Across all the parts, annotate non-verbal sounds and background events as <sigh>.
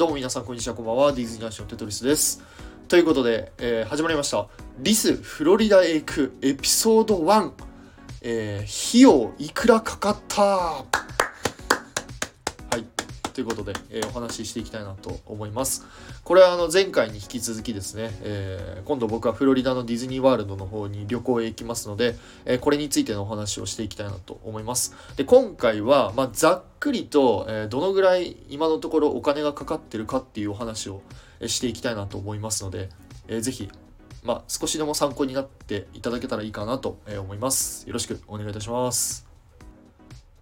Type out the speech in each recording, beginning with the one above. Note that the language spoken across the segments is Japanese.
どうも皆さんこんにちはこんばんは。ディズニーランションテトリスです。ということで、えー、始まりました。リスフロリダへ行くエピソード1、えー、費用いくらかかった？ということで、えー、お話ししていきたいなと思いますこれはあの前回に引き続きですね、えー、今度僕はフロリダのディズニーワールドの方に旅行へ行きますので、えー、これについてのお話をしていきたいなと思いますで今回は、まあ、ざっくりと、えどのぐらい今のところお金がかかってるかっていうお話をしていきたいなと思いますので、えー、ぜひまあ、少しでも参考になっていただけたらいいかなと思います。よろしくお願いいたします。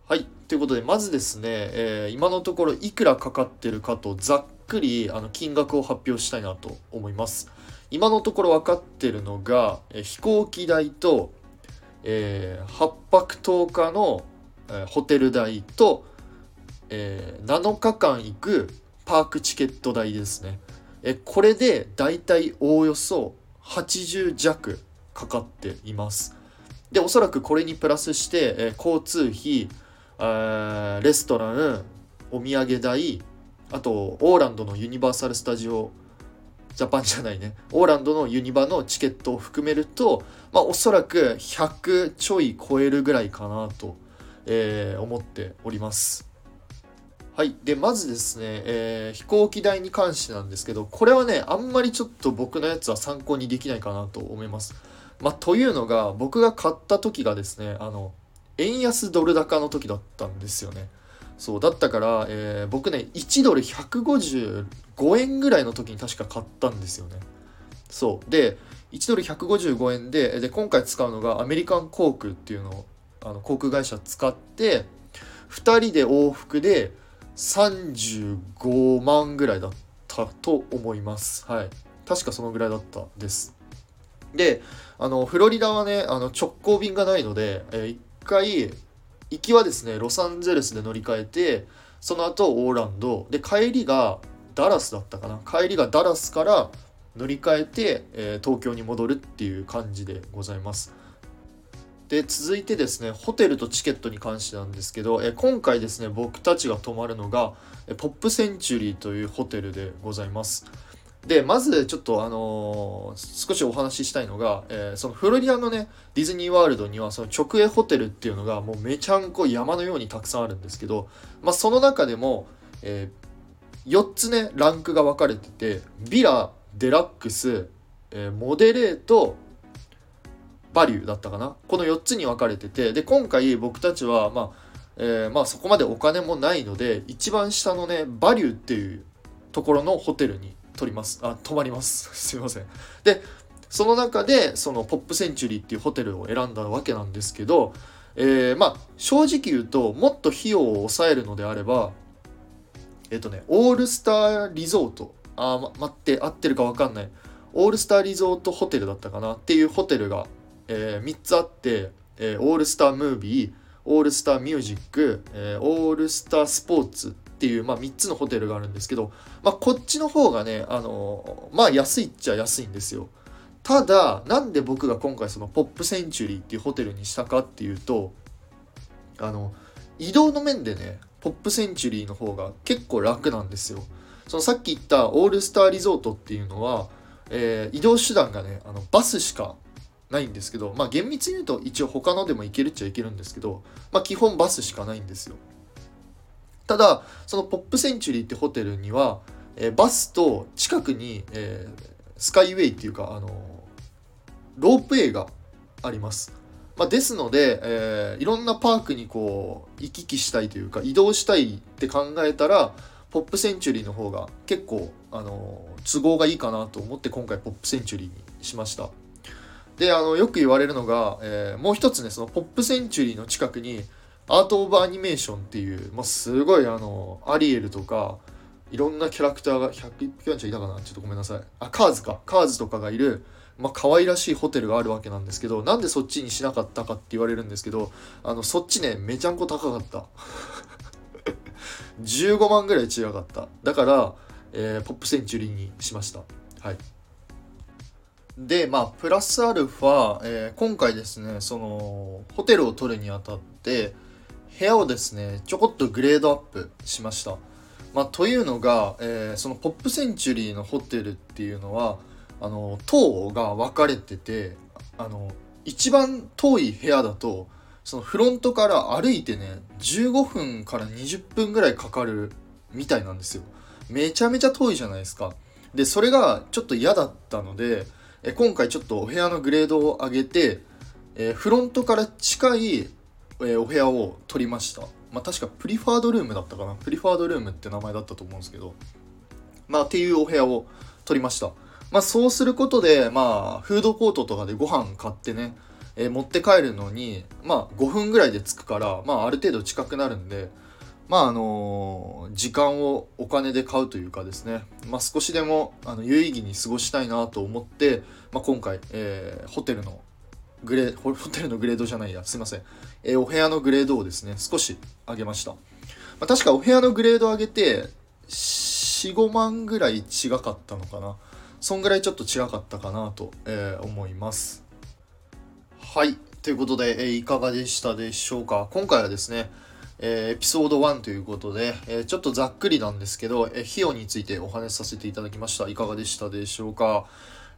はい。ということで、まずですね、えー、今のところいくらかかってるかとざっくりあの金額を発表したいなと思います。今のところ分かってるのが、え、飛行機代と、えー、8泊10日の、えー、ホテル代と、えー、7日間行くパークチケット代ですね。えこれでだいたいおおよそ80弱かかっています。で、おそらくこれにプラスして、え交通費、えレストラン、お土産代、あと、オーランドのユニバーサル・スタジオ、ジャパンじゃないね、オーランドのユニバのチケットを含めると、まあ、おそらく100ちょい超えるぐらいかなと、えー、思っております。はい。で、まずですね、えー、飛行機代に関してなんですけど、これはね、あんまりちょっと僕のやつは参考にできないかなと思います。まあ、というのが、僕が買った時がですね、あの、円安ドル高の時だったんですよね。そう、だったから、えー、僕ね、1ドル155円ぐらいの時に確か買ったんですよね。そう。で、1ドル155円で、で、今回使うのがアメリカン航空っていうのを、あの航空会社使って、2人で往復で、35万ぐらいだったと思います。はい。確かそのぐらいだったです。で、あの、フロリダはね、あの直行便がないので、えー、回、行きはですね、ロサンゼルスで乗り換えて、その後オーランド、で、帰りがダラスだったかな。帰りがダラスから乗り換えて、えー、東京に戻るっていう感じでございます。で続いてですねホテルとチケットに関してなんですけどえ今回ですね僕たちが泊まるのがポップセンチュリーというホテルでございますでまずちょっとあのー、少しお話ししたいのが、えー、そのフロリダのねディズニーワールドにはその直営ホテルっていうのがもうめちゃんこ山のようにたくさんあるんですけど、まあ、その中でも、えー、4つねランクが分かれててビラデラックス、えモデレートバリューだったかな？この4つに分かれててで今回僕たちはまあえー、まあそこまでお金もないので一番下のねバリューっていうところのホテルに取ります。あ泊まります。<laughs> すいません。でその中でそのポップセンチュリーっていうホテルを選んだわけなんですけど、えー、まあ正直言うともっと費用を抑えるのであればえっ、とねオールスターリゾートあ、ま、待って合ってるか分かんない。オールスターリゾートホテルだったかなっていうホテルがえー、3つあって、えー、オールスタームービー、オールスターミュージック、えー、オールスタースポーツっていう、まあ、3つのホテルがあるんですけど、まあ、こっちの方がね、あの、まあ安いっちゃ安いんですよ。ただ、なんで僕が今回そのポップセンチュリーっていうホテルにしたかっていうと、あの、移動の面でね、ポップセンチュリーの方が結構楽なんですよ。そのさっき言ったオールスターリゾートっていうのは、えー、移動手段がね、あのバスしかないんですけど、まあ厳密に言うと一応他のでも行けるっちゃいけるんですけど、まあ基本バスしかないんですよ。ただ、そのポップセンチュリーってホテルには、えー、バスと近くに、えー、スカイウェイっていうか、あのロープウェイがあります。まあ、ですので、えー、いろんなパークにこう行き来したいというか移動したいって考えたらポップセンチュリーの方が結構、あの都合がいいかなと思って今回ポップセンチュリーにしました。で、あの、よく言われるのが、えー、もう一つね、そのポップセンチュリーの近くに、アート・オブ・アニメーションっていう、まあ、すごいあの、アリエルとか、いろんなキャラクターが、101匹ワンちゃんいたかなちょっとごめんなさい。あ、カーズか。カーズとかがいる、まあ、可愛らしいホテルがあるわけなんですけど、なんでそっちにしなかったかって言われるんですけど、あの、そっちね、めちゃんこ高かった。<laughs> 15万ぐらい違かった。だから、えー、ポップセンチュリーにしました。はい。で、まあ、プラスアルファ、えー、今回ですね、その、ホテルを取るにあたって、部屋をですね、ちょこっとグレードアップしました。まあ、というのが、えー、そのポップセンチュリーのホテルっていうのはあの棟が分かれててあの一番遠い部屋だとそのフロントから歩いてね15分から20分ぐらいかかるみたいなんですよめちゃめちゃ遠いじゃないですかでそれがちょっと嫌だったのでえ今回ちょっとお部屋のグレードを上げて、えフロントから近い、えお部屋を取りました。まあ確かプリファードルームだったかな。プリファードルームって名前だったと思うんですけど。まあっていうお部屋を取りました。まあそうすることでまあフードコートとかでご飯買ってね、えー、持って帰るのにまあ5分ぐらいで着くからまあある程度近くなるんでまああのー、時間をお金で買うというかですね、まあ、少しでもあの有意義に過ごしたいなと思って、まあ、今回、えー、ホテルのグレホテルのグレードじゃないや。すいません、えー、お部屋のグレードをですね少し上げました、まあ、確かお部屋のグレード上げて45万ぐらい違かったのかな。そんぐらいちょっと違かったかなと、えー、思います。はい。ということで、えー、いかがでしたでしょうか。今回はですねえー、エピソード1ということで、えー、ちょっとざっくりなんですけど、えー、費用についてお話しさせていただきました。いかがでしたでしょうか。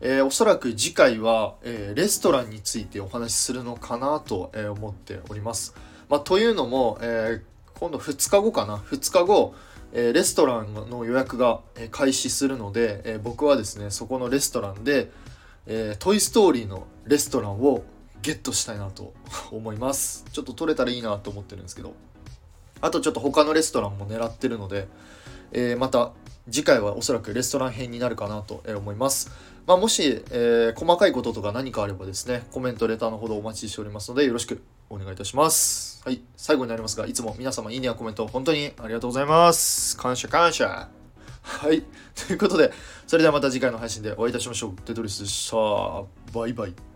えおそらく次回は、えレストランについてお話しするのかなと、え思っております。まあ、というのも、え今度2日後かな？2日後、えレストランの予約が、開始するので、え僕はですね、そこのレストランで、えトイ・ストーリーのレストランをゲットしたいなと <laughs> 思います。ちょっと取れたらいいなと思ってるんですけど。あとちょっと他のレストランも狙ってるので、えー、また次回はおそらくレストラン編になるかなと思います。まあ、もし、えー、細かいこととか何かあればですね、コメント、レターのほどお待ちしておりますので、よろしくお願いいたします。はい、最後になりますが、いつも皆様、いいねやコメント、本当にありがとうございます。感謝感謝。はい、ということで、それではまた次回の配信でお会いいたしましょう。テトリスでした。バイバイ。